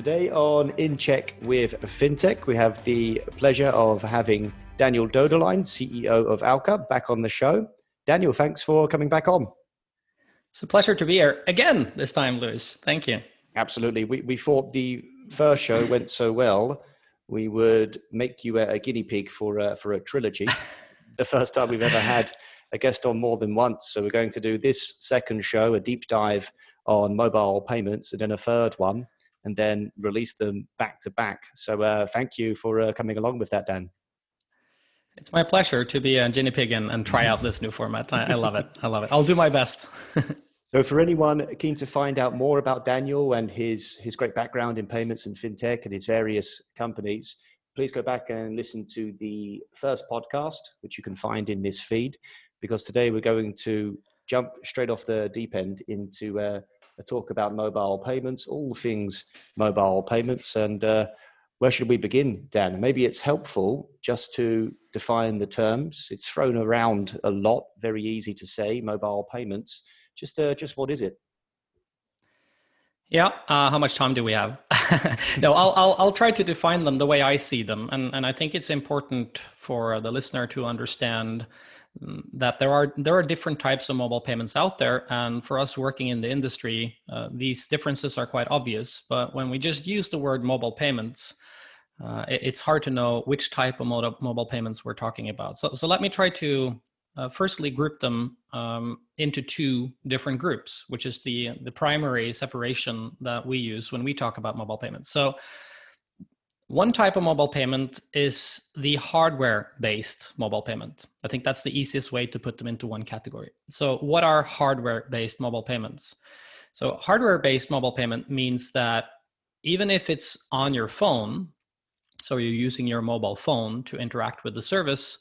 Today on In Check with FinTech, we have the pleasure of having Daniel Doederlein, CEO of Auka, back on the show. Daniel, thanks for coming back on. It's a pleasure to be here again this time, Lewis. Thank you. Absolutely. We, we thought the first show went so well, we would make you a, guinea pig for a, for a trilogy. the first time we've ever had a guest on more than once. So we're going to do this second show, a deep dive on mobile payments, and then a third one, and then release them back to back. So uh, thank you for uh, coming along with that, Dan. It's my pleasure to be a guinea pig and, and try out this new format. I, I love it. I love it. I'll do my best. so, for anyone keen to find out more about Daniel and his his great background in payments and fintech and his various companies, please go back and listen to the first podcast, which you can find in this feed. Because today we're going to jump straight off the deep end into uh, a talk about mobile payments, all things mobile payments. And uh, where should we begin, Dan? Maybe it's helpful just to define the terms. It's thrown around a lot, very easy to say, mobile payments. Just, uh, just what is it? Yeah, uh, how much time do we have? no, I'll, I'll, I'll try to define them the way I see them, and and I think it's important for the listener to understand that there are there are different types of mobile payments out there. And for us working in the industry uh, these differences are quite obvious. But when we just use the word mobile payments uh, it, it's hard to know which type of mobile, payments we're talking about. So, so let me try to uh, firstly group them um, into two different groups which is the the primary separation that we use when we talk about mobile payments. So one type of mobile payment is the hardware based mobile payment. I think that's the easiest way to put them into one category. So, what are hardware based mobile payments? So, hardware based mobile payment means that even if it's on your phone, so you're using your mobile phone to interact with the service,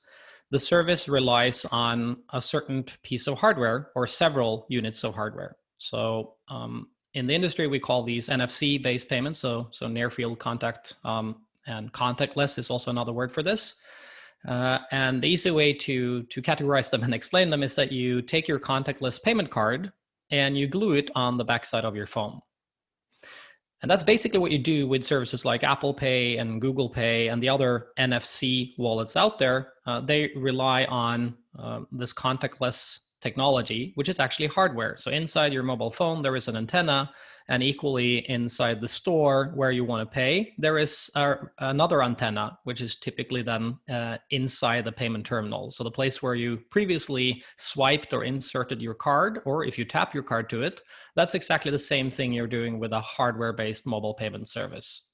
the service relies on a certain piece of hardware or several units of hardware. So, um, in the industry, we call these NFC based payments. So, so near field contact um, and contactless is also another word for this. Uh, and the easy way to, to categorize them and explain them is that you take your contactless payment card and you glue it on the backside of your phone. And that's basically what you do with services like Apple Pay and Google Pay and the other NFC wallets out there. Uh, they rely on uh, this contactless technology, which is actually hardware. So inside your mobile phone, there is an antenna, and equally inside the store where you want to pay, there is uh, another antenna, which is typically then uh, inside the payment terminal. So the place where you previously swiped or inserted your card, or if you tap your card to it, that's exactly the same thing you're doing with a hardware-based mobile payment service.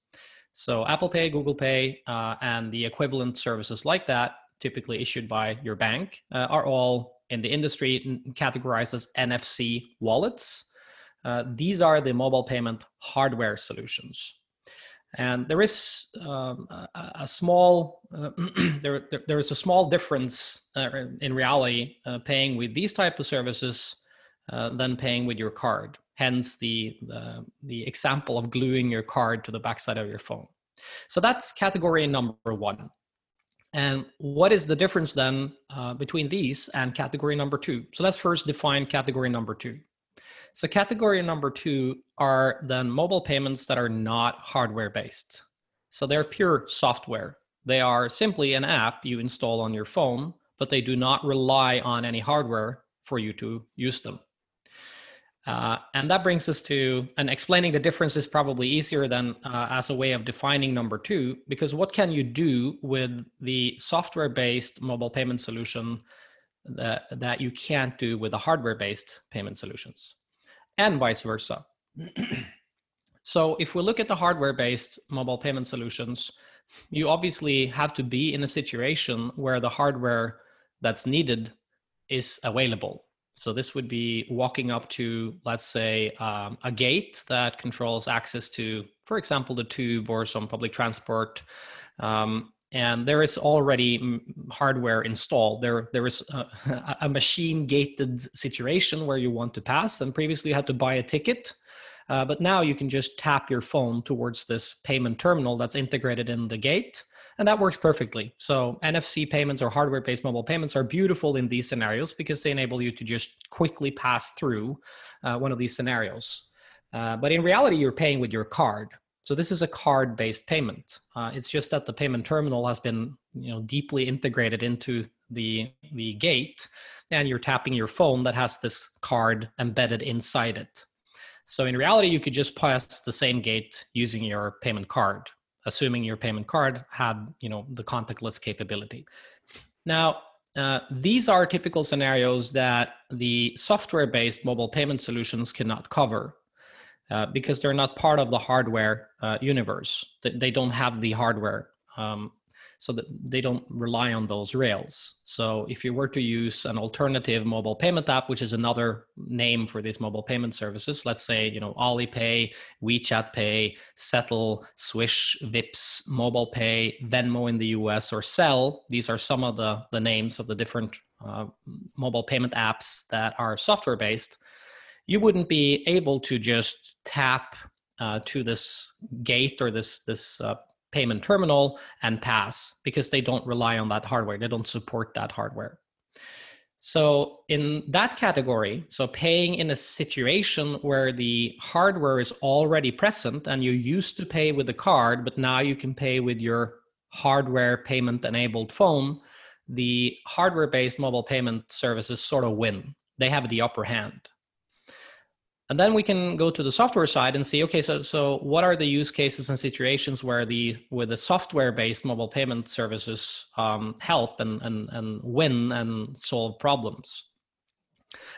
So Apple Pay, Google Pay, uh, and the equivalent services like that, typically issued by your bank, uh, are all in the industry categorized as NFC wallets. Uh, these are the mobile payment hardware solutions. And there is um, a, a, small uh, there, there, there is a small difference uh, in reality uh, paying with these type of services uh, than paying with your card. Hence the, the the example of gluing your card to the backside of your phone. So that's category number one. And what is the difference then uh, between these and category number two? So let's first define category number two. So category number two are then mobile payments that are not hardware based. So they're pure software. They are simply an app you install on your phone, but they do not rely on any hardware for you to use them. Uh, and that brings us to, and explaining the difference is probably easier than uh, as a way of defining number two, because what can you do with the software based mobile payment solution that, that you can't do with the hardware based payment solutions, and vice versa? so, if we look at the hardware based mobile payment solutions, you obviously have to be in a situation where the hardware that's needed is available so this would be walking up to, let's say, um, a gate that controls access to, for example, the tube or some public transport. Um, and there is already hardware installed. There, there is a, a machine gated situation where you want to pass, and previously you had to buy a ticket. Uh, but now you can just tap your phone towards this payment terminal that's integrated in the gate and that works perfectly. So NFC payments or hardware-based mobile payments are beautiful in these scenarios because they enable you to just quickly pass through uh, one of these scenarios. Uh, but in reality, you're paying with your card. So this is a card-based payment. Uh, it's just that the payment terminal has been, you know, deeply integrated into the the gate, and you're tapping your phone that has this card embedded inside it. So in reality, you could just pass the same gate using your payment card, assuming your payment card had, you know, the contactless capability. Now, uh, these are typical scenarios that the software-based mobile payment solutions cannot cover uh, because they're not part of the hardware uh, universe. They don't have the hardware, um, so that they don't rely on those rails. So if you were to use an alternative mobile payment app, which is another name for these mobile payment services, let's say you know Alipay, WeChat Pay, Settle, Swish, Vipps, Mobile Pay, Venmo in the US, or Zelle. These are some of the the names of the different uh, mobile payment apps that are software based you wouldn't be able to just tap uh, to this gate or this this uh, payment terminal and pass because they don't rely on that hardware. They don't support that hardware. So in that category, so paying in a situation where the hardware is already present and you used to pay with the card, but now you can pay with your hardware payment enabled phone, the hardware based mobile payment services sort of win. They have the upper hand and then we can go to the software side and see okay so so what are the use cases and situations where the with the software based mobile payment services um, help and, and and win and solve problems?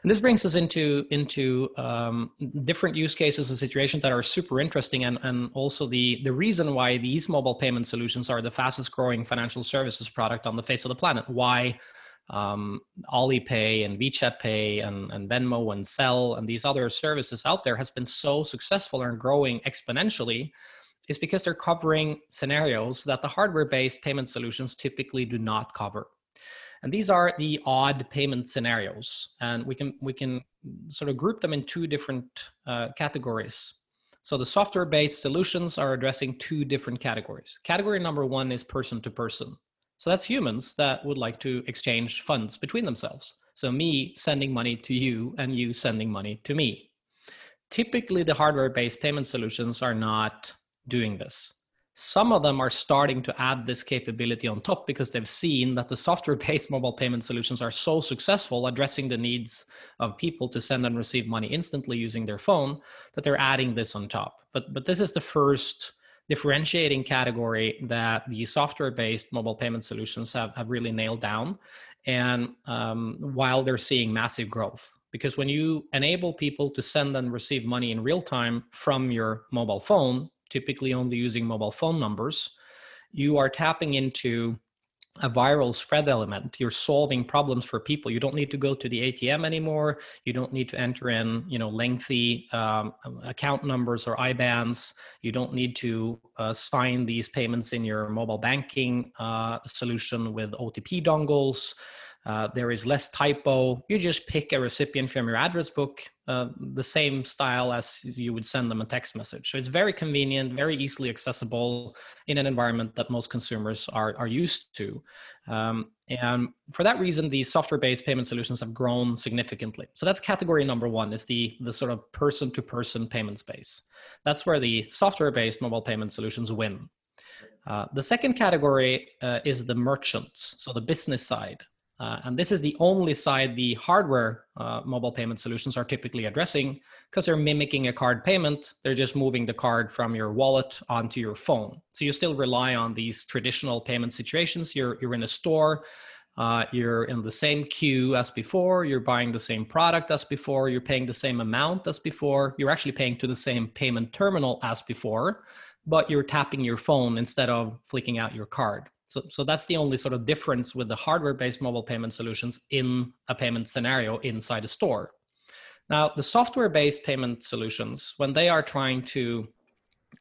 And this brings us into into um, different use cases and situations that are super interesting and, and also the the reason why these mobile payment solutions are the fastest growing financial services product on the face of the planet. Why um, Alipay and WeChat Pay and, and Venmo and Zelle and these other services out there has been so successful and growing exponentially is because they're covering scenarios that the hardware-based payment solutions typically do not cover. And these are the odd payment scenarios, and we can we can sort of group them in two different uh, categories. So the software-based solutions are addressing two different categories. Category number one is person to person. So that's humans that would like to exchange funds between themselves. So me sending money to you and you sending money to me. Typically, the hardware based payment solutions are not doing this. Some of them are starting to add this capability on top because they've seen that the software based mobile payment solutions are so successful addressing the needs of people to send and receive money instantly using their phone that they're adding this on top. But, but this is the first differentiating category that the software-based mobile payment solutions have, have really nailed down. And um, while they're seeing massive growth because when you enable people to send and receive money in real time from your mobile phone typically only using mobile phone numbers you are tapping into a viral spread element. You're solving problems for people. You don't need to go to the atm anymore. You don't need to enter in you know lengthy um, account numbers or ibans you don't need to uh, sign these payments in your mobile banking uh, solution with otp dongles uh, there is less typo. You just pick a recipient from your address book, uh, the same style as you would send them a text message. So it's very convenient, very easily accessible in an environment that most consumers are, are used to. Um, and for that reason, the software-based payment solutions have grown significantly. So that's category number one is the, the sort of person-to-person payment space. That's where the software-based mobile payment solutions win. Uh, the second category uh, is the merchants, so the business side. Uh, and this is the only side the hardware uh, mobile payment solutions are typically addressing because they're mimicking a card payment. They're just moving the card from your wallet onto your phone. So you still rely on these traditional payment situations. You're, you're in a store, uh, you're in the same queue as before, you're buying the same product as before, you're paying the same amount as before, you're actually paying to the same payment terminal as before, but you're tapping your phone instead of flicking out your card. So, so that's the only sort of difference with the hardware-based mobile payment solutions in a payment scenario inside a store. Now, the software-based payment solutions, when they are trying to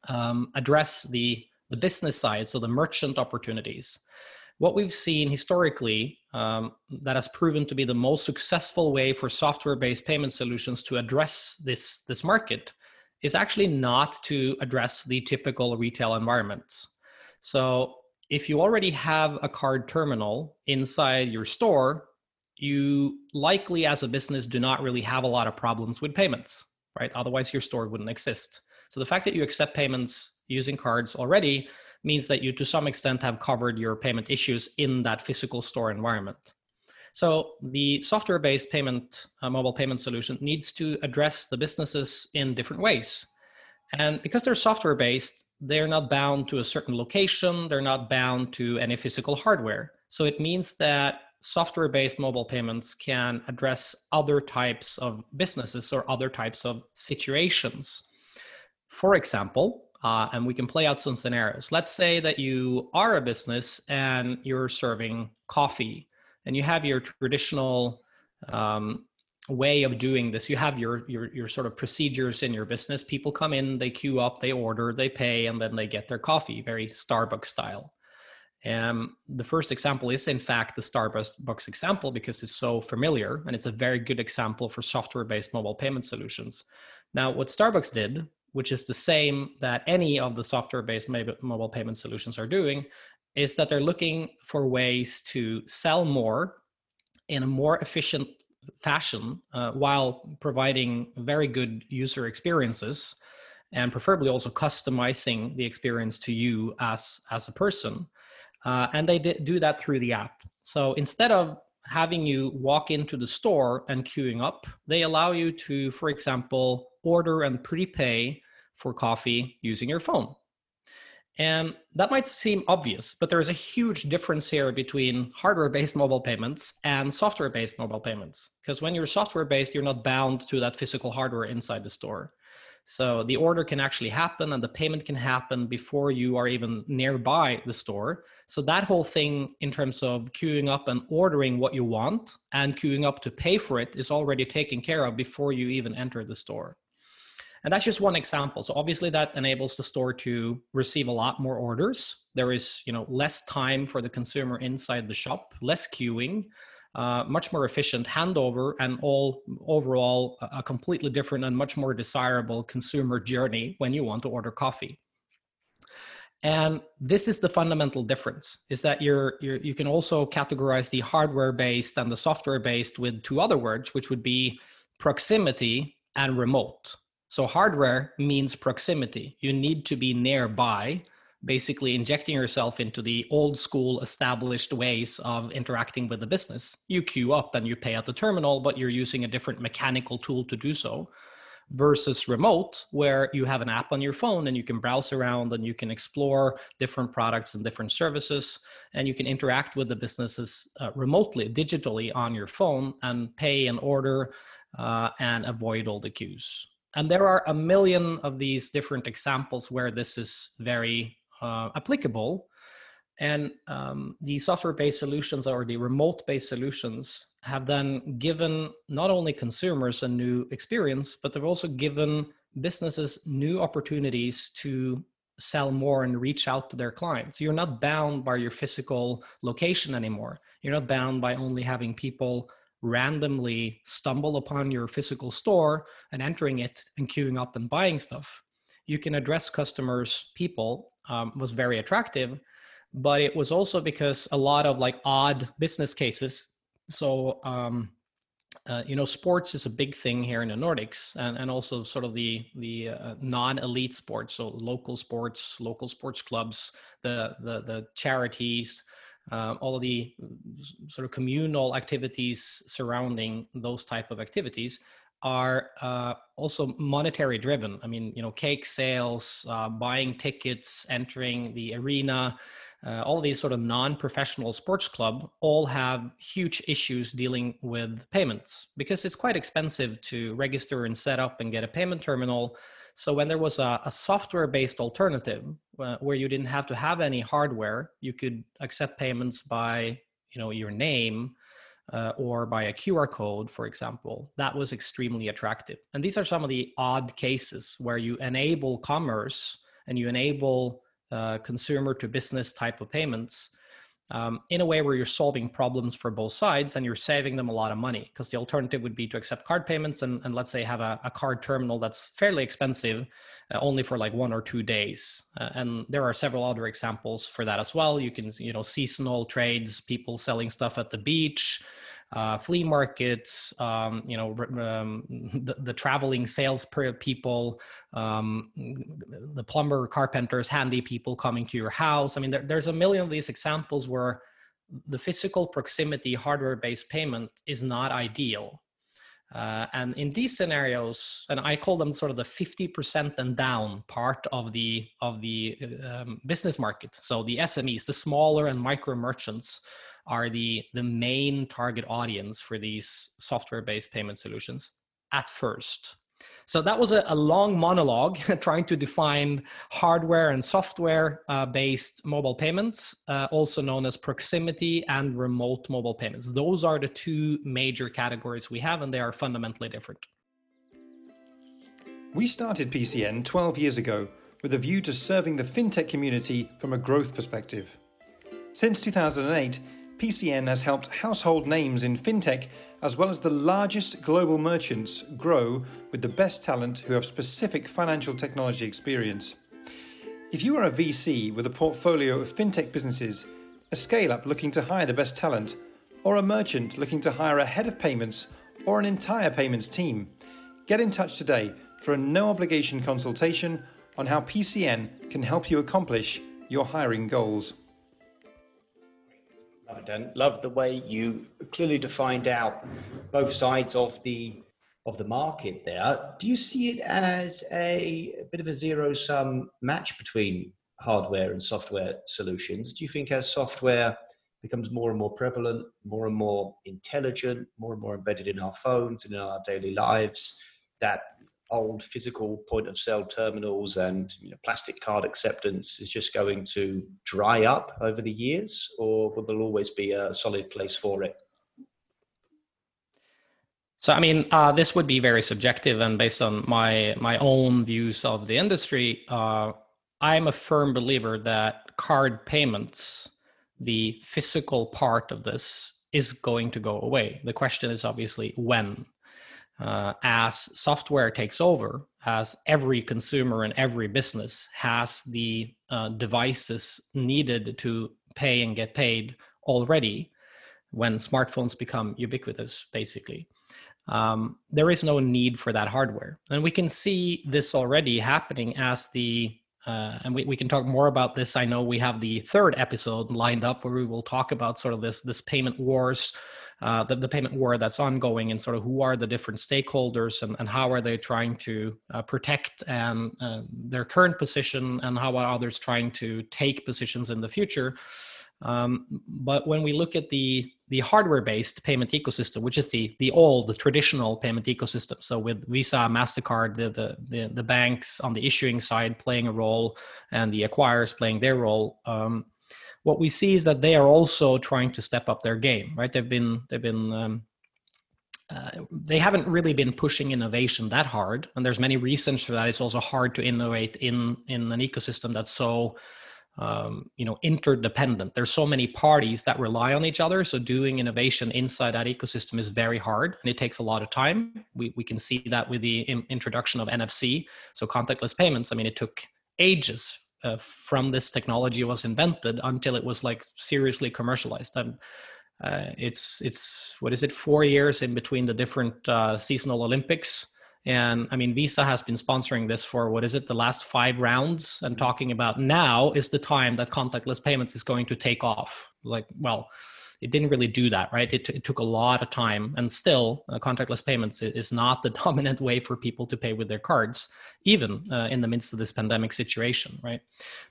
um, address the, the business side, so the merchant opportunities, what we've seen historically um, that has proven to be the most successful way for software-based payment solutions to address this, this market is actually not to address the typical retail environments. So if you already have a card terminal inside your store, you likely as a business do not really have a lot of problems with payments, right? Otherwise, your store wouldn't exist. So the fact that you accept payments using cards already means that you to some extent have covered your payment issues in that physical store environment. So the software-based payment, uh, mobile payment solution needs to address the businesses in different ways. And because they're software-based, they're not bound to a certain location, they're not bound to any physical hardware. So it means that software based mobile payments can address other types of businesses or other types of situations. For example, uh, and we can play out some scenarios. Let's say that you are a business and you're serving coffee and you have your traditional um, way of doing this. You have your, your, your sort of procedures in your business. People come in, they queue up, they order, they pay, and then they get their coffee, very Starbucks style. Um, the first example is, in fact, the Starbucks example because it's so familiar and it's a very good example for software based mobile payment solutions. Now, what Starbucks did, which is the same that any of the software based mobile payment solutions are doing, is that they're looking for ways to sell more in a more efficient fashion uh, while providing very good user experiences and preferably also customizing the experience to you as as a person uh, and they do that through the app. So instead of having you walk into the store and queuing up, they allow you to, for example, order and prepay for coffee using your phone. And that might seem obvious, but there's a huge difference here between hardware based mobile payments and software based mobile payments. Because when you're software based, you're not bound to that physical hardware inside the store. So the order can actually happen and the payment can happen before you are even nearby the store. So that whole thing in terms of queuing up and ordering what you want and queuing up to pay for it is already taken care of before you even enter the store. And that's just one example. So obviously that enables the store to receive a lot more orders. There is, you know, less time for the consumer inside the shop, less queuing, uh, much more efficient handover and all overall a completely different and much more desirable consumer journey when you want to order coffee and this is the fundamental difference is that you're, you're you can also categorize the hardware based and the software based with two other words which would be proximity and remote so hardware means proximity you need to be nearby basically injecting yourself into the old school established ways of interacting with the business. You queue up and you pay at the terminal, but you're using a different mechanical tool to do so. Versus remote, where you have an app on your phone and you can browse around and you can explore different products and different services, and you can interact with the businesses uh, remotely, digitally on your phone, and pay and order uh, and avoid all the queues. And there are a million of these different examples where this is very uh, applicable. And um, the software based solutions or the remote based solutions have then given not only consumers a new experience, but they've also given businesses new opportunities to sell more and reach out to their clients. You're not bound by your physical location anymore. You're not bound by only having people randomly stumble upon your physical store and entering it and queuing up and buying stuff. You can address customers, people um, was very attractive but it was also because a lot of like odd business cases so um, uh, you know sports is a big thing here in the nordics and, and also sort of the the uh, non-elite sports so local sports local sports clubs the the, the charities uh, all of the sort of communal activities surrounding those type of activities are uh, also monetary driven. I mean, you know, cake sales, uh, buying tickets, entering the arena, uh, all these sort of non-professional sports club all have huge issues dealing with payments because it's quite expensive to register and set up and get a payment terminal. So when there was a, a software-based alternative where you didn't have to have any hardware, you could accept payments by you know your name uh, or by a QR code, for example, that was extremely attractive. And these are some of the odd cases where you enable commerce and you enable uh, consumer to business type of payments um, in a way where you're solving problems for both sides and you're saving them a lot of money because the alternative would be to accept card payments and, and let's say have a, a card terminal that's fairly expensive uh, only for like one or two days uh, and there are several other examples for that as well you can you know seasonal trades people selling stuff at the beach uh, flea markets, um, you know, um, the, the, traveling sales people, um, the plumber, carpenters, handy people coming to your house. I mean, there, there's a million of these examples where the physical proximity hardware-based payment is not ideal. Uh, and in these scenarios, and I call them sort of the 50% and down part of the of the um, business market. So the SMEs, the smaller and micro merchants, are the the main target audience for these software-based payment solutions at first. So that was a, a long monologue trying to define hardware and software uh, based mobile payments, uh, also known as proximity and remote mobile payments. Those are the two major categories we have, and they are fundamentally different. We started PCN 12 years ago with a view to serving the fintech community from a growth perspective. Since 2008, PCN has helped household names in fintech, as well as the largest global merchants, grow with the best talent who have specific financial technology experience. If you are a VC with a portfolio of fintech businesses, a scale up looking to hire the best talent, or a merchant looking to hire a head of payments or an entire payments team, get in touch today for a no obligation consultation on how PCN can help you accomplish your hiring goals. It, Dan. Love the way you clearly defined out both sides of the of the market there. Do you see it as a, a bit of a zero sum match between hardware and software solutions? Do you think as software becomes more and more prevalent, more and more intelligent, more and more embedded in our phones and in our daily lives, that old physical point of sale terminals and you know, plastic card acceptance is just going to dry up over the years, or will there always be a solid place for it? So, I mean, uh, this would be very subjective, and based on my my own views of the industry, uh, I'm a firm believer that card payments, the physical part of this, is going to go away. The question is obviously when uh, as software takes over, as every consumer and every business has the uh, devices needed to pay and get paid already, when smartphones become ubiquitous, basically, um, there is no need for that hardware. And we can see this already happening as the uh, and we, we can talk more about this. I know we have the third episode lined up where we will talk about sort of this this payment wars uh, the, the payment war that's ongoing and sort of who are the different stakeholders and, and how are they trying to uh, protect um, uh, their current position and how are others trying to take positions in the future. Um, but when we look at the the hardware-based payment ecosystem, which is the the old, the traditional payment ecosystem, so with Visa, Mastercard, the, the the the, banks on the issuing side playing a role, and the acquirers playing their role, um, what we see is that they are also trying to step up their game right? They've been they've been um, uh, they haven't really been pushing innovation that hard and there's many reasons for that. It's also hard to innovate in in an ecosystem that's so um, you know interdependent there's so many parties that rely on each other so doing innovation inside that ecosystem is very hard and it takes a lot of time we, we can see that with the in, introduction of nfc so contactless payments i mean it took ages uh, from this technology was invented until it was like seriously commercialized. And uh, it's it's what is it four years in between the different uh, seasonal Olympics. And I mean, Visa has been sponsoring this for what is it, the last five rounds, and mm-hmm. talking about now is the time that contactless payments is going to take off. Like, well, it didn't really do that, right? It, it took a lot of time, and still, uh, contactless payments is not the dominant way for people to pay with their cards, even uh, in the midst of this pandemic situation, right?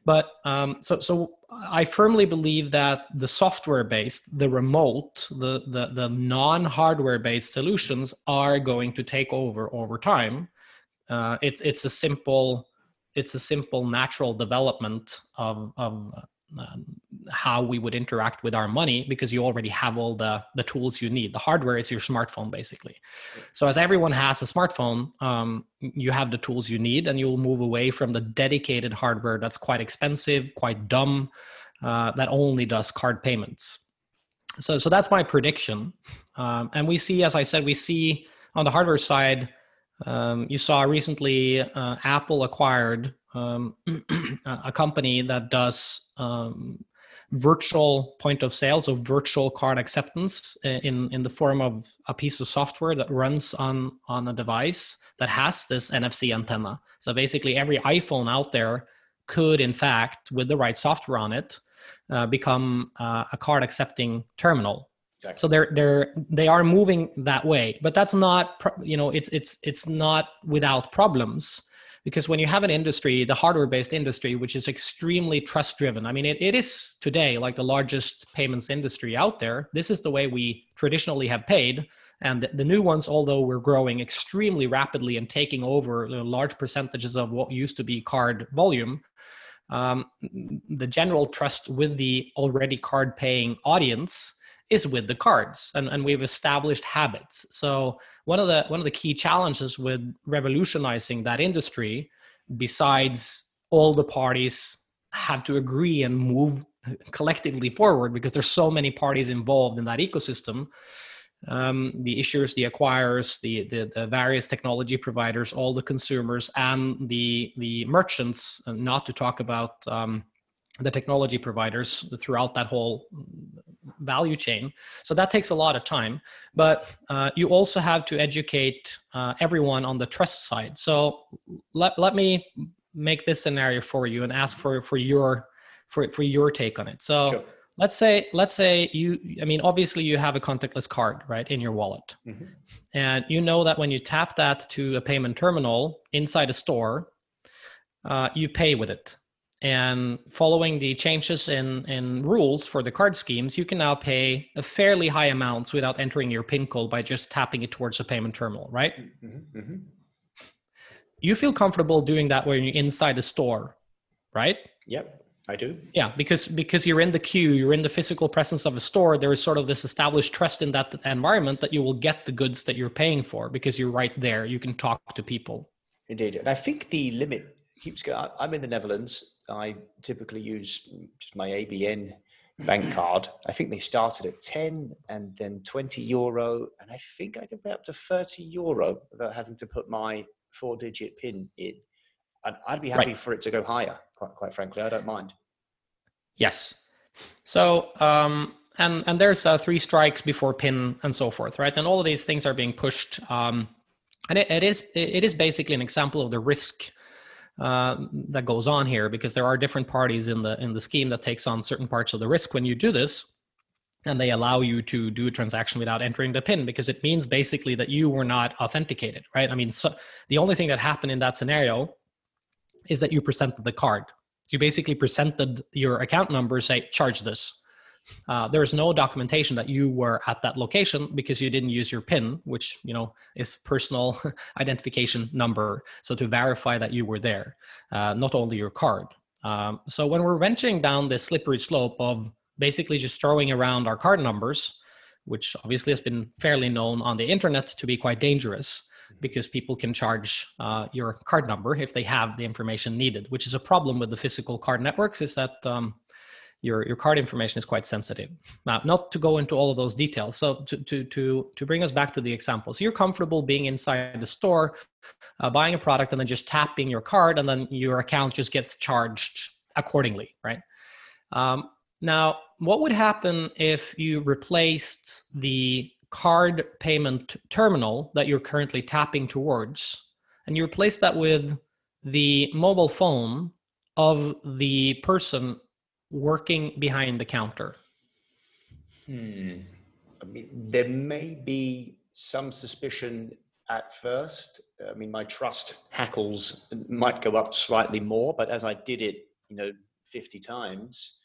But um, so, so I firmly believe that the software-based, the remote, the the, the non-hardware-based solutions are going to take over over time. Uh, it's it's a simple it's a simple natural development of of um, how we would interact with our money because you already have all the the tools you need. The hardware is your smartphone basically. So as everyone has a smartphone um, you have the tools you need and you'll move away from the dedicated hardware that's quite expensive quite dumb uh, that only does card payments. So so that's my prediction. Um, and we see as i said we see on the hardware side um, you saw recently uh, apple acquired um, a company that does um, virtual point of sale, so virtual card acceptance in, in the form of a piece of software that runs on, on a device that has this NFC antenna. So basically, every iPhone out there could, in fact, with the right software on it, uh, become uh, a card accepting terminal. Exactly. So they're they're they are moving that way, but that's not you know it's it's it's not without problems because when you have an industry the hardware based industry which is extremely trust driven i mean it, it is today like the largest payments industry out there. This is the way we traditionally have paid. And the, the new ones although we're growing extremely rapidly and taking over you know, large percentages of what used to be card volume um, the general trust with the already card paying audience is with the cards and, and we've established habits. So one of the one of the key challenges with revolutionizing that industry besides all the parties have to agree and move collectively forward because there's so many parties involved in that ecosystem um, the issuers the acquirers the, the, the various technology providers all the consumers and the the merchants not to talk about um, the technology providers throughout that whole value chain. So that takes a lot of time. But uh, you also have to educate uh, everyone on the trust side. So let, let me make this scenario for you and ask for, for your for, for your take on it. So sure. let's say let's say you I mean obviously you have a contactless card right in your wallet. Mm-hmm. And you know that when you tap that to a payment terminal inside a store, uh, you pay with it and following the changes in, in rules for the card schemes, you can now pay a fairly high amounts without entering your PIN code by just tapping it towards a payment terminal, right? Mm-hmm, mm-hmm. You feel comfortable doing that when you're inside a store, right? Yep, I do. Yeah, because because you're in the queue, you're in the physical presence of a store. There is sort of this established trust in that environment that you will get the goods that you're paying for because you're right there. You can talk to people. Indeed, and I think the limit keeps going. I'm in the Netherlands I typically use my ABN bank card. I think they started at 10 and then 20 euro. And I think I can pay up to 30 euro without having to put my four digit PIN in. And I'd be happy right. for it to go higher, quite, quite frankly. I don't mind. Yes. So, um, and, and there's uh, three strikes before PIN and so forth, right? And all of these things are being pushed. Um, and it, it is it is basically an example of the risk uh, that goes on here because there are different parties in the in the scheme that takes on certain parts of the risk when you do this and they allow you to do a transaction without entering the pin because it means basically that you were not authenticated right? I mean so the only thing that happened in that scenario is that you presented the card. So you basically presented your account number say charge this uh, there is no documentation that you were at that location because you didn't use your PIN, which you know is personal identification number. So to verify that you were there, uh, not only your card. Um, so when we're venturing down this slippery slope of basically just throwing around our card numbers, which obviously has been fairly known on the internet to be quite dangerous because people can charge uh, your card number if they have the information needed, which is a problem with the physical card networks. Is that um, your, your card information is quite sensitive. Now, not to go into all of those details. So to, to, to, to bring us back to the example. So you're comfortable being inside the store, uh, buying a product and then just tapping your card and then your account just gets charged accordingly, right? Um, now, what would happen if you replaced the card payment terminal that you're currently tapping towards and you replace that with the mobile phone of the person working behind the counter? Hmm. I mean, there may be some suspicion at first. I mean, my trust hackles might go up slightly more, but as I did it, you know, 50 times,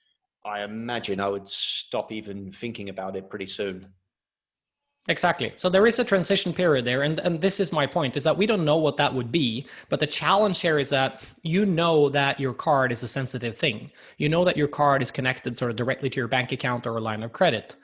I imagine I would stop even thinking about it pretty soon. Exactly. So there is a transition period there. And, and this is my point is that we don't know what that would be. But the challenge here is that you know that your card is a sensitive thing. You know that your card is connected sort of directly to your bank account or a line of credit.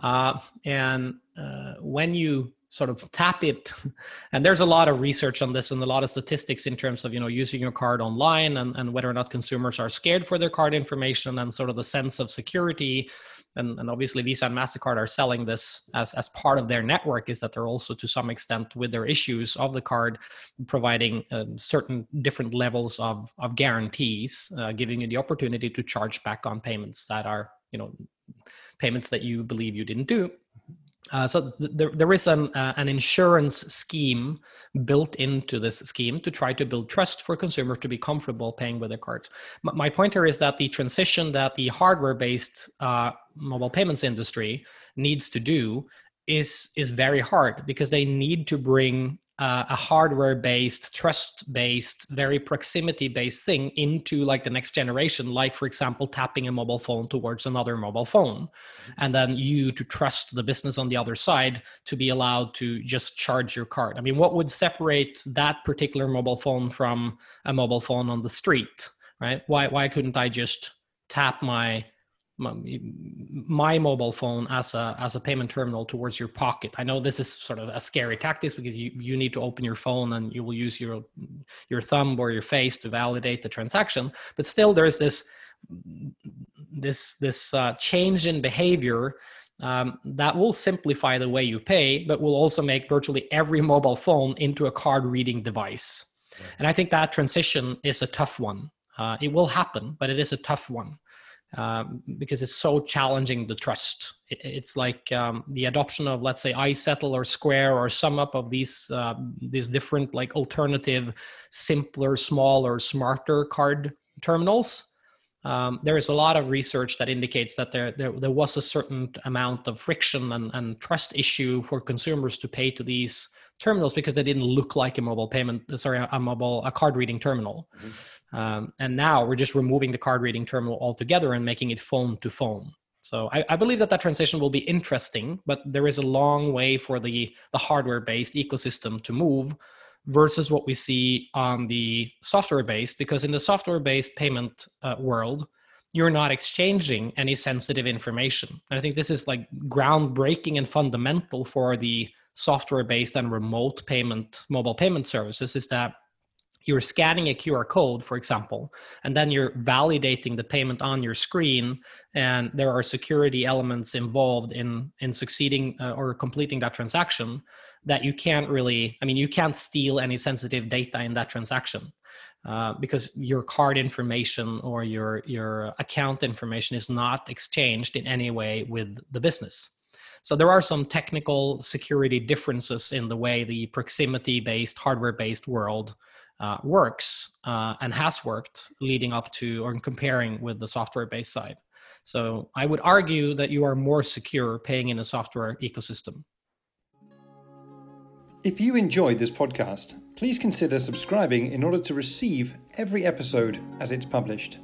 Uh, and uh, when you sort of tap it and there's a lot of research on this and a lot of statistics in terms of you know using your card online and, and whether or not consumers are scared for their card information and sort of the sense of security and, and obviously Visa and MasterCard are selling this as, as part of their network is that they're also to some extent with their issues of the card providing um, certain different levels of, of guarantees, uh, giving you the opportunity to charge back on payments that are you know payments that you believe you didn't do uh, so th- there, there is an, uh, an insurance scheme built into this scheme to try to build trust for consumers to be comfortable paying with their card. M- my point here is that the transition that the hardware-based uh, mobile payments industry needs to do is is very hard because they need to bring uh, a hardware based trust based very proximity based thing into like the next generation like for example tapping a mobile phone towards another mobile phone. Mm-hmm. and then you to trust the business on the other side to be allowed to just charge your card. I mean what would separate that particular mobile phone from a mobile phone on the street right? Why why couldn't i just tap my my, mobile phone as a as a payment terminal towards your pocket. I know this is sort of a scary tactic because you, you need to open your phone and you will use your your thumb or your face to validate the transaction. But still, there's this this this uh, change in behavior um, that will simplify the way you pay, but will also make virtually every mobile phone into a card reading device. And I think that transition is a tough one. Uh, it will happen, but it is a tough one um, because it's so challenging the trust. It, it's like um, the adoption of, let's say, iZettle or Square or SumUp of these uh, these different like alternative, simpler, smaller, smarter card terminals. Um, there is a lot of research that indicates that there, there, there was a certain amount of friction and, and trust issue for consumers to pay to these terminals because they didn't look like a mobile payment sorry a mobile a card reading terminal mm-hmm. Um, and now we're just removing the card reading terminal altogether and making it phone to phone. So I, I, believe that that transition will be interesting, but there is a long way for the, the hardware based ecosystem to move versus what we see on the software based, because in the software based payment uh, world, you're not exchanging any sensitive information. And I think this is like groundbreaking and fundamental for the software based and remote payment, mobile payment services is that you're scanning a QR code, for example, and then you're validating the payment on your screen, and there are security elements involved in in succeeding uh, or completing that transaction that you can't really. I mean, you can't steal any sensitive data in that transaction. Uh, because your card information or your your account information is not exchanged in any way with the business. So there are some technical security differences in the way the proximity based, hardware based world uh, works uh, and has worked leading up to or comparing with the software based side. So I would argue that you are more secure paying in a software ecosystem. If you enjoyed this podcast, please consider subscribing in order to receive every episode as it's published.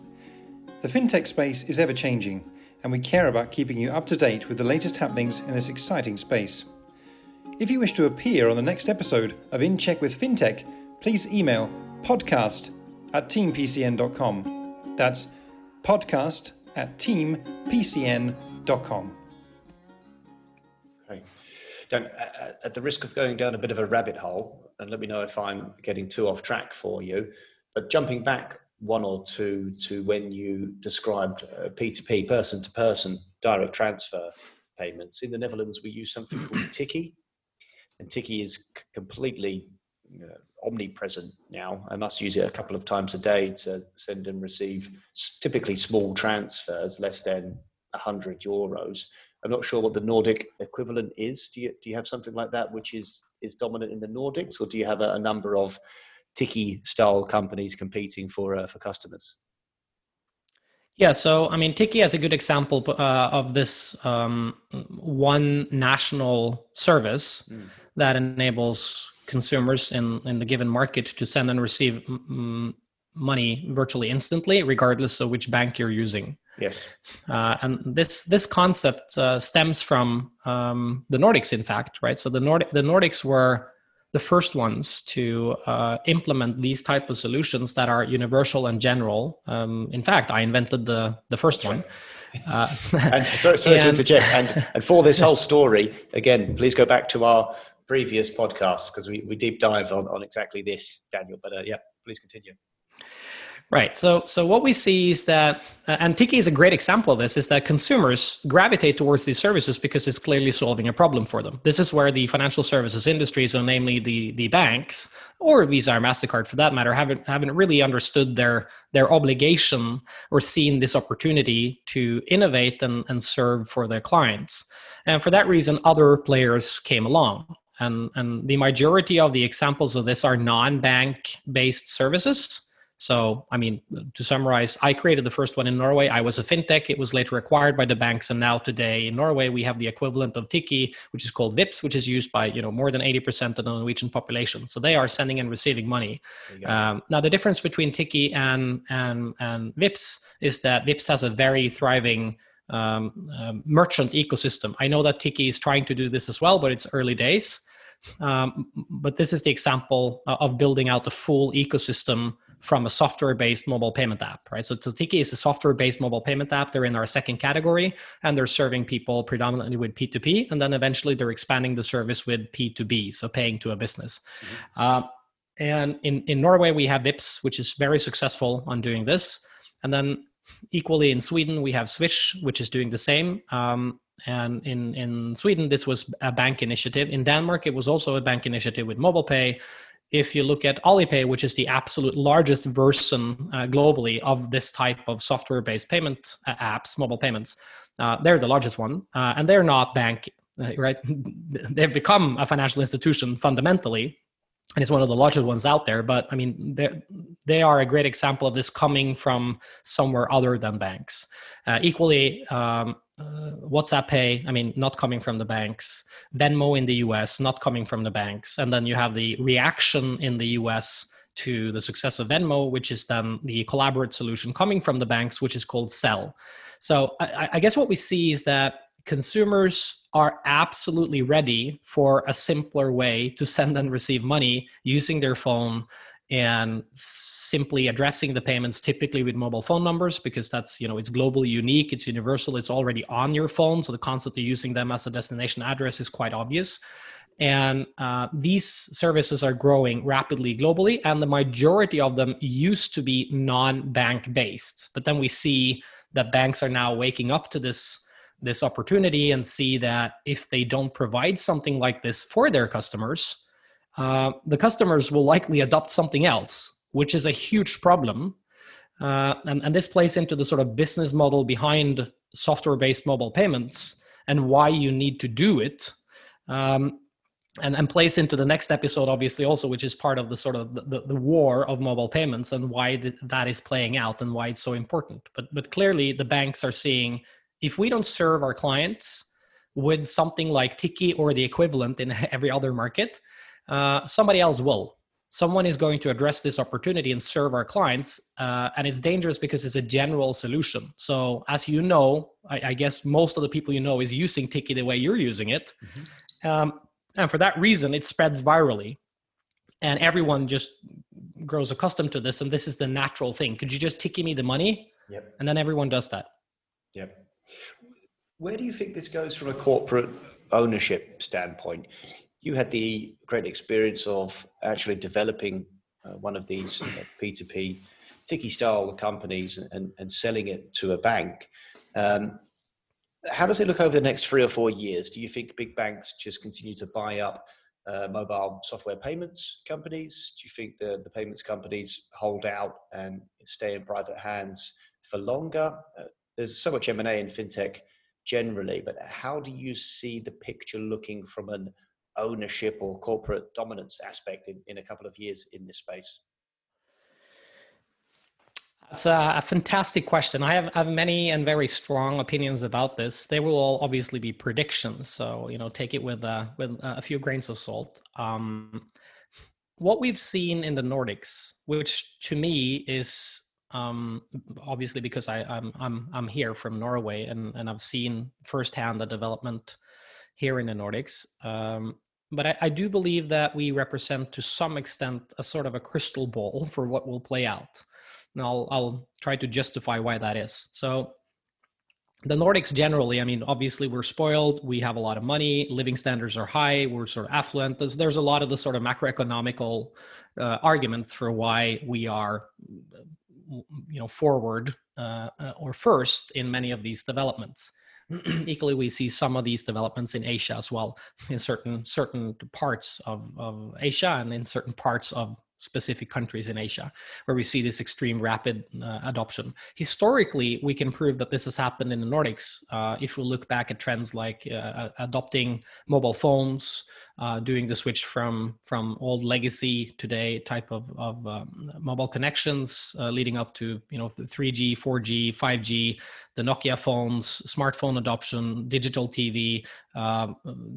The fintech space is ever changing, and we care about keeping you up to date with the latest happenings in this exciting space. If you wish to appear on the next episode of In Check with FinTech, please email podcast at teampcn.com. That's podcast at teampcn.com. Okay. Dan, uh, uh, at the risk of going down a bit of a rabbit hole, and let me know if I'm getting too off track for you, but jumping back one or two to when you described uh, P2P, person to person, direct transfer payments. In the Netherlands, we use something called Tikkie, and Tikkie is completely uh, omnipresent now. I must use it a couple of times a day to send and receive typically small transfers, less than 100 euros. I'm not sure what the Nordic equivalent is. Do you, do you have something like that which is, is dominant in the Nordics, or do you have a, a number of Tikkie style companies competing for, uh, for customers? Yeah, so I mean, Tikkie is a good example uh, of this um, one national service mm. that enables consumers in, in the given market to send and receive mm, money virtually instantly, regardless of which bank you're using. Yes. Uh, and this this concept uh, stems from um, the Nordics, in fact, right? So the Nordic the Nordics were the first ones to uh, implement these type of solutions that are universal and general. Um, in fact, I invented the the first one. Uh, and sorry, sorry and, to interject. And, and for this whole story, again, please go back to our previous podcasts because we, we deep dive on, on exactly this, Daniel. But uh, yeah, please continue. Right. So, so what we see is that, uh, and Tikkie is a great example of this, is that consumers gravitate towards these services because it's clearly solving a problem for them. This is where the financial services industry, so namely the the banks or Visa or Mastercard for that matter, haven't haven't really understood their their obligation or seen this opportunity to innovate and, and serve for their clients. And for that reason, other players came along. And, and the majority of the examples of this are non-bank based services so, I mean, to summarize, I created the first one in Norway. I was a fintech. It was later acquired by the banks, and now today in Norway we have the equivalent of Tikkie, which is called Vipps which is used by you know more than eighty percent of the Norwegian population. So they are sending and receiving money. Um, now, the difference between Tikkie and and and Vipps is that Vipps has a very thriving um, uh, merchant ecosystem. I know that Tikkie is trying to do this as well, but it's early days. Um, but this is the example of building out a full ecosystem from a software-based mobile payment app, right? So Tikkie is a software-based mobile payment app. They're in our second category, and they're serving people predominantly with P2P, and then eventually they're expanding the service with P2B, so paying to a business. Mm-hmm. Uh, and in, in Norway, we have Vipps, which is very successful on doing this. And then equally in Sweden, we have Swish, which is doing the same. Um, and in, in Sweden, this was a bank initiative. In Denmark, it was also a bank initiative with mobile pay if you look at Alipay, which is the absolute largest version uh, globally of this type of software-based payment uh, apps, mobile payments, uh, they're the largest one, uh, and they're not bank, uh, right? They've become a financial institution fundamentally, and it's one of the largest ones out there. But I mean, they are a great example of this coming from somewhere other than banks. Uh, equally, um, uh, WhatsApp Pay, I mean, not coming from the banks, Venmo in the US, not coming from the banks. And then you have the reaction in the US to the success of Venmo, which is then the collaborate solution coming from the banks, which is called Zelle So I, I guess what we see is that consumers are absolutely ready for a simpler way to send and receive money using their phone and simply addressing the payments typically with mobile phone numbers because that's you know it's globally unique it's universal it's already on your phone. So the concept of using them as a destination address is quite obvious. And uh, these services are growing rapidly globally and the majority of them used to be non-bank based. But then we see that banks are now waking up to this this opportunity and see that if they don't provide something like this for their customers uh, the customers will likely adopt something else, which is a huge problem. Uh, and, and this plays into the sort of business model behind software based mobile payments and why you need to do it. Um, and, and plays into the next episode, obviously, also, which is part of the sort of the, the war of mobile payments and why the, that is playing out and why it's so important. But, but clearly, the banks are seeing if we don't serve our clients with something like Tikkie or the equivalent in every other market, uh, somebody else will. Someone is going to address this opportunity and serve our clients. Uh, and it's dangerous because it's a general solution. So, as you know, I, I, guess most of the people you know is using Tikkie the way you're using it. Mm-hmm. Um, and for that reason, it spreads virally. And everyone just grows accustomed to this. And this is the natural thing. Could you just Tikkie me the money? Yep. And then everyone does that. Yep. Where do you think this goes from a corporate ownership standpoint? you had the great experience of actually developing uh, one of these uh, P2P Tikkie style companies and, and selling it to a bank. Um, how does it look over the next three or four years? Do you think big banks just continue to buy up uh, mobile software payments companies? Do you think the, the payments companies hold out and stay in private hands for longer? Uh, there's so much M&A in fintech generally, but how do you see the picture looking from an ownership or corporate dominance aspect in, in a couple of years in this space? That's a, a, fantastic question. I have, have many and very strong opinions about this. They will all obviously be predictions, so you know, take it with uh, with a few grains of salt. Um, what we've seen in the Nordics, which to me is um, obviously because I, I'm I'm I'm here from Norway and and I've seen firsthand the development here in the Nordics. Um, but I, I, do believe that we represent to some extent a sort of a crystal ball for what will play out. And I'll, I'll try to justify why that is. So, the Nordics generally, I mean, obviously we're spoiled. We have a lot of money. Living standards are high. We're sort of affluent. There's, there's a lot of the sort of macroeconomical uh, arguments for why we are you know forward uh, uh, or first in many of these developments. Equally, we see some of these developments in Asia as well, in certain certain parts of, of Asia and in certain parts of specific countries in Asia, where we see this extreme rapid uh, adoption. Historically, we can prove that this has happened in the Nordics. Uh, if we look back at trends like uh, adopting mobile phones, uh, doing the switch from from old legacy today type of, of um, mobile connections uh, leading up to you know 3g 4g 5g the nokia phones smartphone adoption digital tv uh,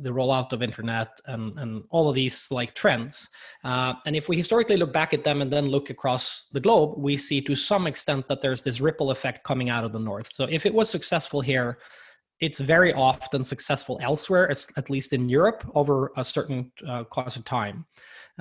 the rollout of internet and, and all of these like trends. Uh, and if we historically look back at them and then look across the globe we see to some extent that there's this ripple effect coming out of the north. So if it was successful here it's very often successful elsewhere, at least in Europe, over a certain uh, course of time.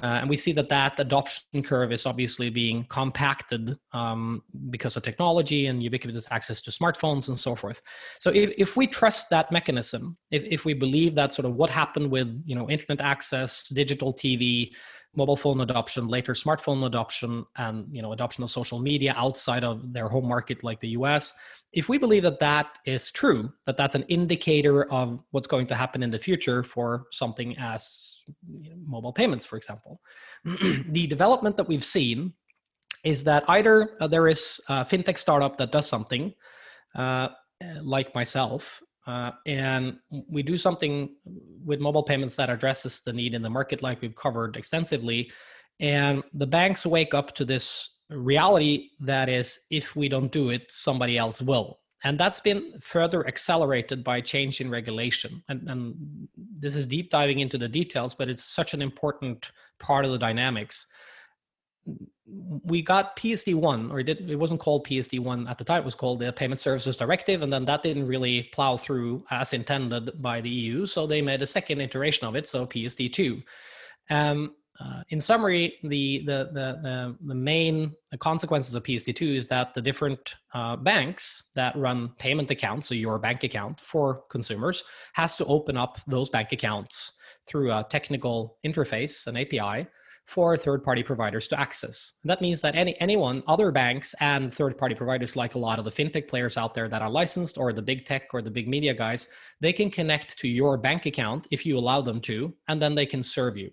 Uh, and we see that that adoption curve is obviously being compacted um, because of technology and ubiquitous access to smartphones and so forth. So if, if we trust that mechanism, if, if we believe that sort of what happened with you know internet access, digital TV, mobile phone adoption, later smartphone adoption, and you know adoption of social media outside of their home market like the US. If we believe that that is true, that that's an indicator of what's going to happen in the future for something as you know, mobile payments, for example, the development that we've seen is that either uh, there is a fintech startup that does something, uh, like myself, uh, and we do something with mobile payments that addresses the need in the market, like we've covered extensively. And the banks wake up to this reality that is, if we don't do it, somebody else will. And that's been further accelerated by change in regulation. And, and this is deep diving into the details, but it's such an important part of the dynamics we got PSD1, or it, did, it wasn't called PSD1 at the time, it was called the Payment Services Directive, and then that didn't really plow through as intended by the EU, so they made a second iteration of it, so PSD2. Um, uh, in summary, the, the, the, the, the main consequences of PSD2 is that the different uh, banks that run payment accounts, so your bank account for consumers, has to open up those bank accounts through a technical interface, an API, for third-party providers to access. That means that any anyone, other banks and third-party providers, like a lot of the fintech players out there that are licensed, or the big tech or the big media guys, they can connect to your bank account if you allow them to, and then they can serve you.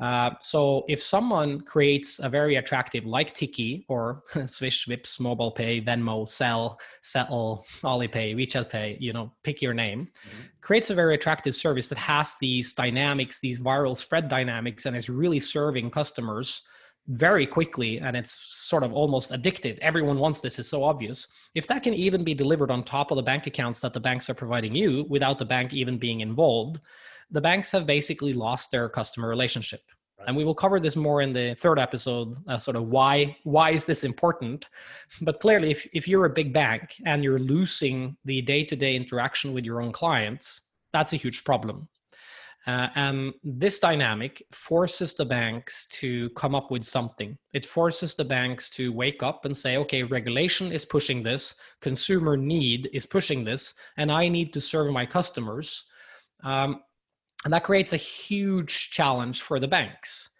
Uh, so if someone creates a very attractive, like Tikkie or Swish, Vipps, Mobile Pay, Venmo, Zelle, Settle, Alipay, WeChat Pay, you know, pick your name, mm-hmm. creates a very attractive service that has these dynamics, these viral spread dynamics, and is really serving customers very quickly and it's sort of almost addictive. Everyone wants this, it's so obvious. If that can even be delivered on top of the bank accounts that the banks are providing you without the bank even being involved, the banks have basically lost their customer relationship. And we will cover this more in the third episode uh, sort of why why is this important? But clearly if, if you're a big bank and you're losing the day-to-day interaction with your own clients that's a huge problem. Uh, and this dynamic forces the banks to come up with something. It forces the banks to wake up and say, okay, regulation is pushing this, consumer need is pushing this, and I need to serve my customers. Um, and that creates a huge challenge for the banks.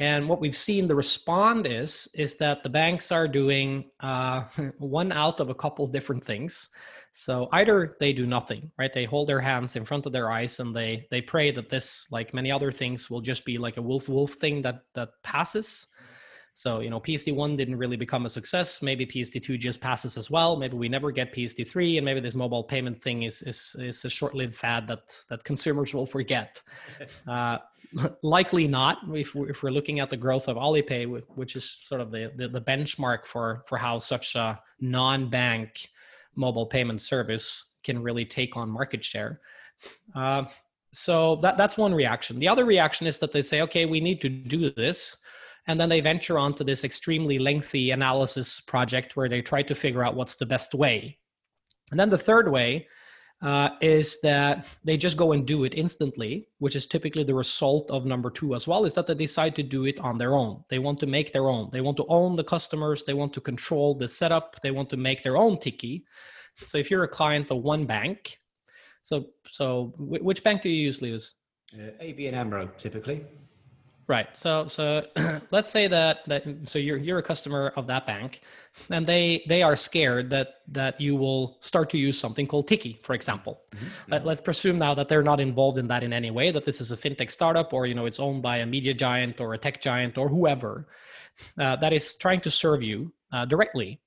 And what we've seen the respond is is that the banks are doing uh, one out of a couple different things. So either they do nothing, right? They hold their hands in front of their eyes and they they pray that this, like many other things, will just be like a wolf wolf thing that that passes. So, you know, PSD1 didn't really become a success. Maybe PSD2 just passes as well. Maybe we never get PSD3, and maybe this mobile payment thing is is, is a short-lived fad that that consumers will forget. Uh, likely not. If we're, if we're looking at the growth of Alipay, which is sort of the, the, the benchmark for for how such a non-bank mobile payment service can really take on market share. Uh, so that that's one reaction. The other reaction is that they say, okay, we need to do this and then they venture onto this extremely lengthy analysis project where they try to figure out what's the best way. And then the third way uh, is that they just go and do it instantly, which is typically the result of number two as well, is that they decide to do it on their own. They want to make their own. They want to own the customers. They want to control the setup. They want to make their own Tikkie. So if you're a client of one bank, so so which bank do you use? Uh, ABN AMRO typically. Right. So so let's say that that so you're you're a customer of that bank and they they are scared that that you will start to use something called Tikkie, for example. Mm-hmm. Let, let's presume now that they're not involved in that in any way, that this is a fintech startup or you know it's owned by a media giant or a tech giant or whoever uh, that is trying to serve you uh, directly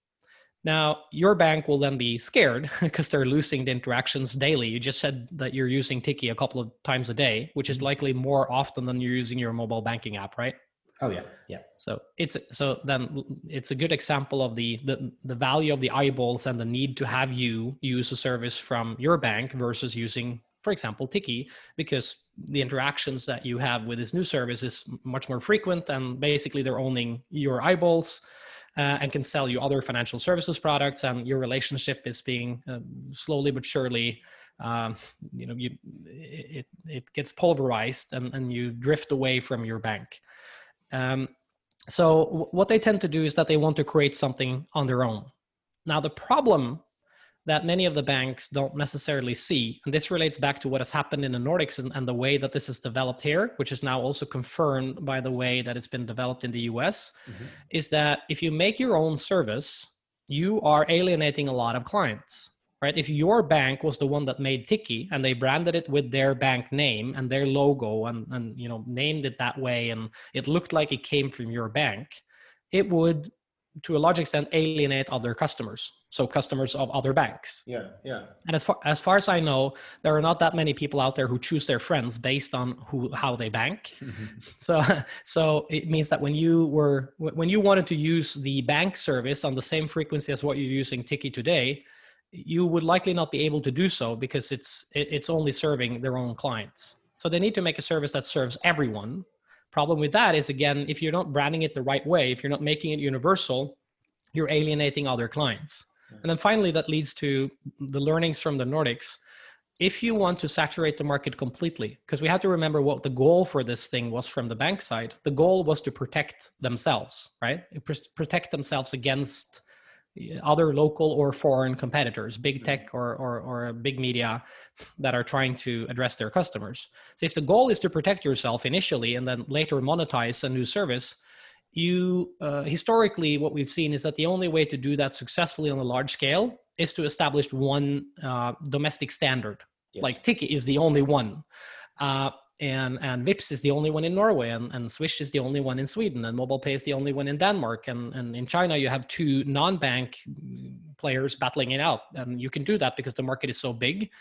now, your bank will then be scared because they're losing the interactions daily. You just said that you're using Tikkie a couple of times a day, which is mm-hmm. likely more often than you're using your mobile banking app, right? Oh yeah, yeah. So it's so then it's a good example of the the the value of the eyeballs and the need to have you use a service from your bank versus using, for example, Tikkie, because the interactions that you have with this new service is much more frequent and basically they're owning your eyeballs uh, and can sell you other financial services products and your relationship is being uh, slowly but surely um, you know you it, it gets pulverized and, and you drift away from your bank. Um, so what they tend to do is that they want to create something on their own. Now the problem that many of the banks don't necessarily see. And this relates back to what has happened in the Nordics and, and, the way that this is developed here, which is now also confirmed by the way that it's been developed in the US, mm-hmm. is that if you make your own service, you are alienating a lot of clients. Right? If your bank was the one that made Tikkie and they branded it with their bank name and their logo and, and you know named it that way and it looked like it came from your bank, it would to a large extent alienate other customers so customers of other banks. Yeah yeah. And as far as far as i know there are not that many people out there who choose their friends based on who how they bank. So so it means that when you were when you wanted to use the bank service on the same frequency as what you're using Tikkie today you would likely not be able to do so because it's it's only serving their own clients. So they need to make a service that serves everyone Problem with that is again, if you're not branding it the right way, if you're not making it universal, you're alienating other clients. And then finally, that leads to the learnings from the Nordics. If you want to saturate the market completely, because we have to remember what the goal for this thing was from the bank side, the goal was to protect themselves, right? Protect themselves against other local or foreign competitors, big mm-hmm. tech or, or, or big media that are trying to address their customers. So if the goal is to protect yourself initially and then later monetize a new service, you uh, historically what we've seen is that the only way to do that successfully on a large scale is to establish one uh, domestic standard. Yes. Like Tikkie is the only one. Uh, and and Vipps is the only one in Norway, and, and Swish is the only one in Sweden, and Mobile Pay is the only one in Denmark, and and in China you have two non-bank players battling it out, and you can do that because the market is so big.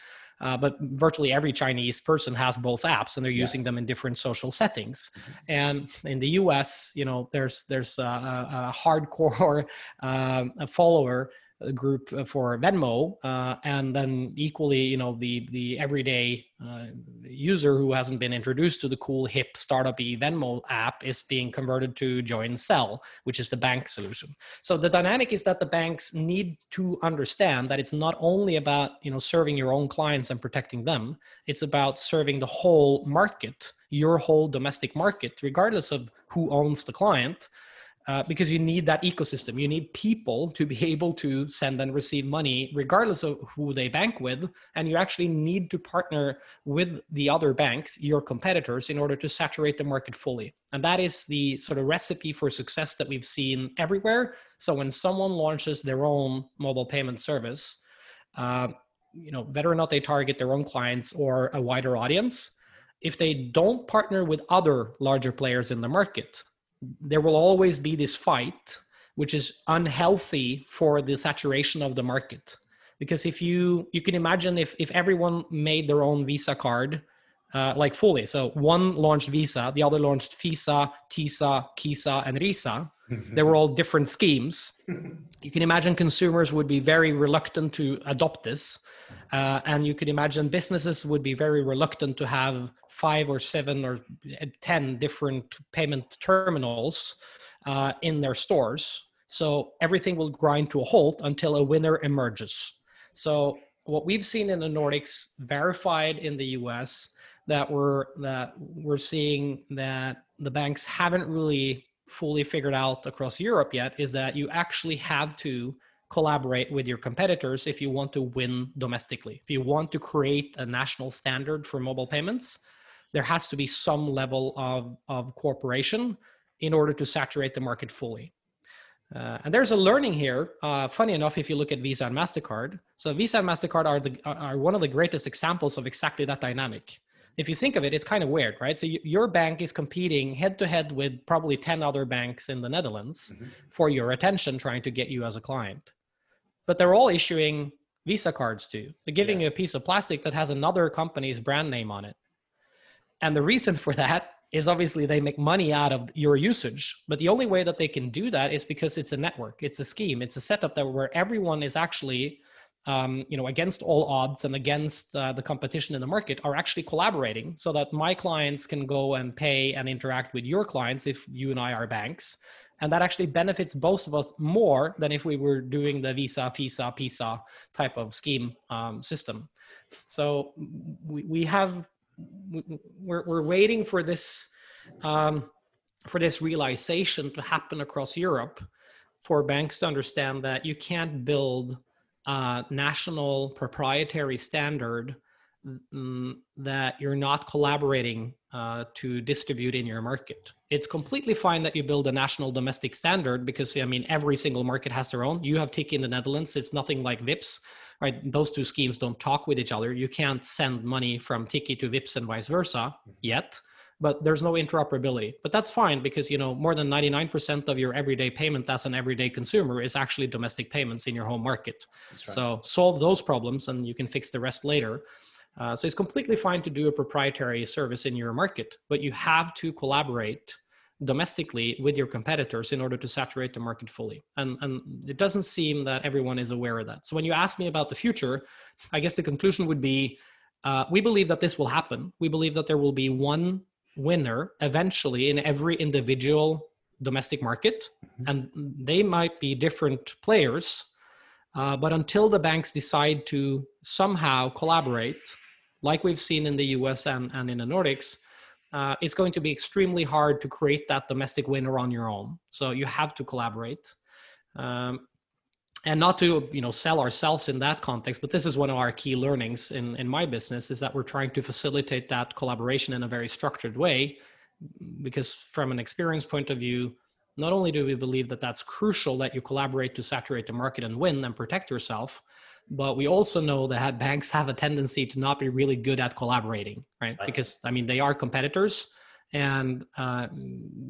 Uh, but virtually every Chinese person has both apps, and they're yeah. using them in different social settings. Mm-hmm. And in the U.S., you know, there's there's a, a hardcore uh, a follower group uh, for Venmo, uh, and then equally, you know, the the everyday uh, user who hasn't been introduced to the cool hip startupy Venmo app is being converted to join Zelle, which is the bank solution. So the dynamic is that the banks need to understand that it's not only about you know serving your own clients and protecting them; it's about serving the whole market, your whole domestic market, regardless of who owns the client uh, because you need that ecosystem. You need people to be able to send and receive money, regardless of who they bank with. And you actually need to partner with the other banks, your competitors, in order to saturate the market fully. And that is the sort of recipe for success that we've seen everywhere. So when someone launches their own mobile payment service, uh, you know, whether or not they target their own clients or a wider audience, if they don't partner with other larger players in the market, there will always be this fight which is unhealthy for the saturation of the market. Because if you you can imagine if if everyone made their own visa card uh, like fully. So one launched visa the other launched visa tisa kisa and risa they were all different schemes. You can imagine consumers would be very reluctant to adopt this uh, and you could imagine businesses would be very reluctant to have five or seven or uh, 10 different payment terminals uh, in their stores. So everything will grind to a halt until a winner emerges. So what we've seen in the Nordics, verified in the US, that we're that we're seeing that the banks haven't really fully figured out across Europe yet is that you actually have to collaborate with your competitors if you want to win domestically. If you want to create a national standard for mobile payments, there has to be some level of, of cooperation in order to saturate the market fully. Uh, and there's a learning here. Uh, funny enough, if you look at Visa and Mastercard, so Visa and Mastercard are the are one of the greatest examples of exactly that dynamic. If you think of it, it's kind of weird, right? So you, your bank is competing head to head with probably ten other banks in the Netherlands mm-hmm. for your attention, trying to get you as a client. But they're all issuing Visa cards to. you. They're giving yeah. you a piece of plastic that has another company's brand name on it. And the reason for that is obviously they make money out of your usage. But the only way that they can do that is because it's a network it's a scheme it's a setup that where everyone is actually um, you know against all odds and against uh, the competition in the market are actually collaborating so that my clients can go and pay and interact with your clients if you and i are banks. And that actually benefits both of us more than if we were doing the visa visa pisa type of scheme um, system. So we, we have we're, we're waiting for this um, for this realization to happen across Europe for banks to understand that you can't build a national proprietary standard mm, that you're not collaborating uh, to distribute in your market. It's completely fine that you build a national domestic standard because I mean every single market has their own. You have Tikkie in the Netherlands. It's nothing like Vipps right? Those two schemes don't talk with each other. You can't send money from Tikkie to Vipps and vice versa mm-hmm. yet, but there's no interoperability. But that's fine because you know more than 99% of your everyday payment as an everyday consumer is actually domestic payments in your home market. Right. So solve those problems and you can fix the rest later. Uh, so it's completely fine to do a proprietary service in your market, but you have to collaborate domestically with your competitors in order to saturate the market fully. And, and it doesn't seem that everyone is aware of that. So when you ask me about the future, I guess the conclusion would be uh, we believe that this will happen. We believe that there will be one winner eventually in every individual domestic market, mm-hmm. and they might be different players. Uh, but until the banks decide to somehow collaborate, like we've seen in the US and, and in the Nordics, uh, it's going to be extremely hard to create that domestic winner on your own. So you have to collaborate. Um, and not to you know sell ourselves in that context but this is one of our key learnings in in my business is that we're trying to facilitate that collaboration in a very structured way because from an experience point of view not only do we believe that that's crucial that you collaborate to saturate the market and win and protect yourself but we also know that banks have a tendency to not be really good at collaborating right, right. because i mean they are competitors and uh,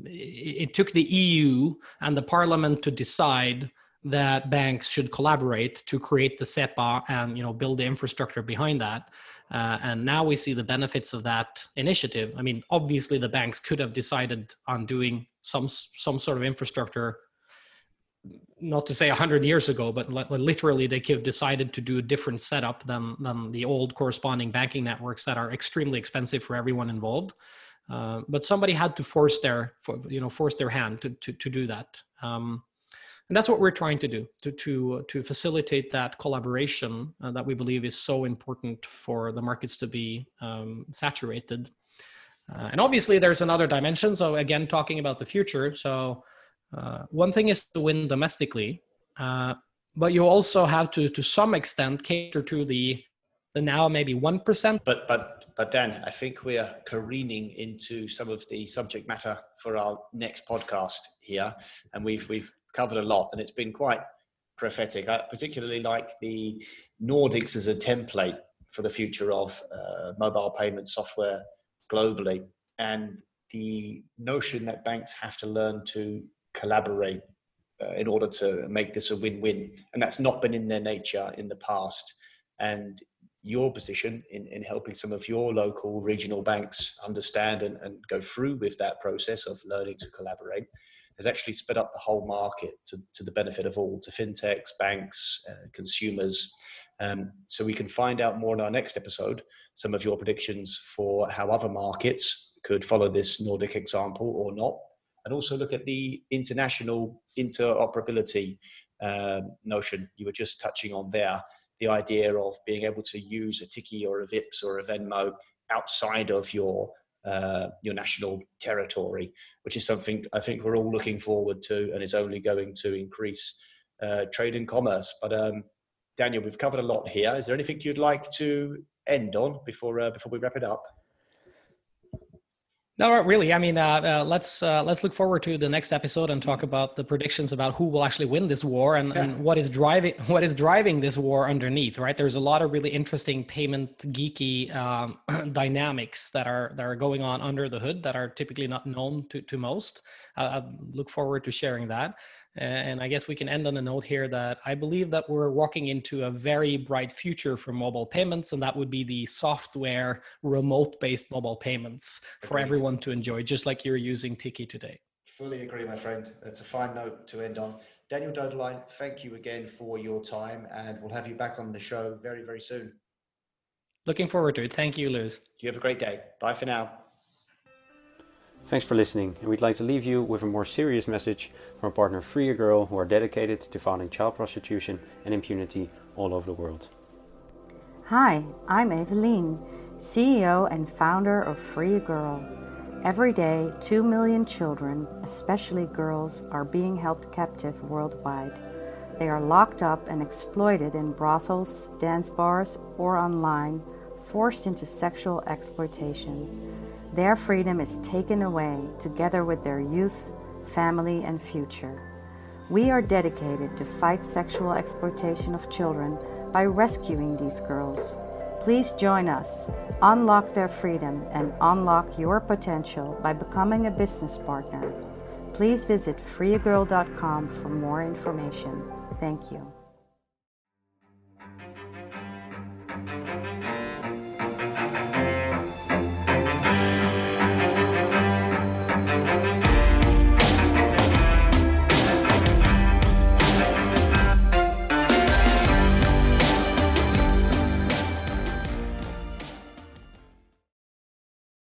it, it took the eu and the parliament to decide that banks should collaborate to create the SEPA and you know build the infrastructure behind that. Uh, and now we see the benefits of that initiative. I mean, obviously the banks could have decided on doing some some sort of infrastructure not to say 100 years ago but literally they have decided to do a different setup than, than the old corresponding banking networks that are extremely expensive for everyone involved. Uh, but somebody had to force their for, you know force their hand to, to, to do that. Um, and that's what we're trying to do to to, to facilitate that collaboration uh, that we believe is so important for the markets to be um, saturated. Uh, and obviously there's another dimension. So again talking about the future. So uh, one thing is to win domestically, uh, but you also have to, to some extent, cater to the the now maybe one percent. But but but Dan, I think we are careening into some of the subject matter for our next podcast here, and we've we've covered a lot, and it's been quite prophetic. I particularly like the Nordics as a template for the future of uh, mobile payment software globally, and the notion that banks have to learn to collaborate uh, in order to make this a win-win. And that's not been in their nature in the past. And your position in, in helping some of your local regional banks understand and, and go through with that process of learning to collaborate has actually sped up the whole market to, to the benefit of all, to fintechs, banks, uh, consumers. Um, so we can find out more in our next episode, some of your predictions for how other markets could follow this Nordic example or not and also look at the international interoperability um, notion you were just touching on there. The idea of being able to use a Tikkie or a Vipps or a Venmo outside of your uh, your national territory, which is something I think we're all looking forward to, and is only going to increase uh, trade and commerce. But um, Daniel, we've covered a lot here. Is there anything you'd like to end on before uh, before we wrap it up? No, really. I mean, uh, uh, let's uh, let's look forward to the next episode and talk about the predictions about who will actually win this war and, and what is driving what is driving this war underneath. Right, there's a lot of really interesting payment geeky um, dynamics that are that are going on under the hood that are typically not known to to most. I look forward to sharing that. Uh, and I guess we can end on a note here that I believe that we're walking into a very bright future for mobile payments, and that would be the software remote based mobile payments for everyone to enjoy, just like you're using Tikkie today. Fully agree, my friend. It's a fine note to end on. Daniel Doederlein, thank you again for your time, and we'll have you back on the show very, very soon. Looking forward to it. Thank you, Lewis. You have a great day. Bye for now. Thanks for listening, and we'd like to leave you with a more serious message from our partner Free a Girl, who are dedicated to fighting child prostitution and impunity all over the world. Hi, I'm Eveline, CEO and founder of Free a Girl. Every day, 2 million children, especially girls, are being held captive worldwide. They are locked up and exploited in brothels, dance bars, or online, forced into sexual exploitation. Their freedom is taken away together with their youth, family, and future. We are dedicated to fight sexual exploitation of children by rescuing these girls. Please join us, unlock their freedom, and unlock your potential by becoming a business partner. Please visit freeagirl.com for more information. Thank you.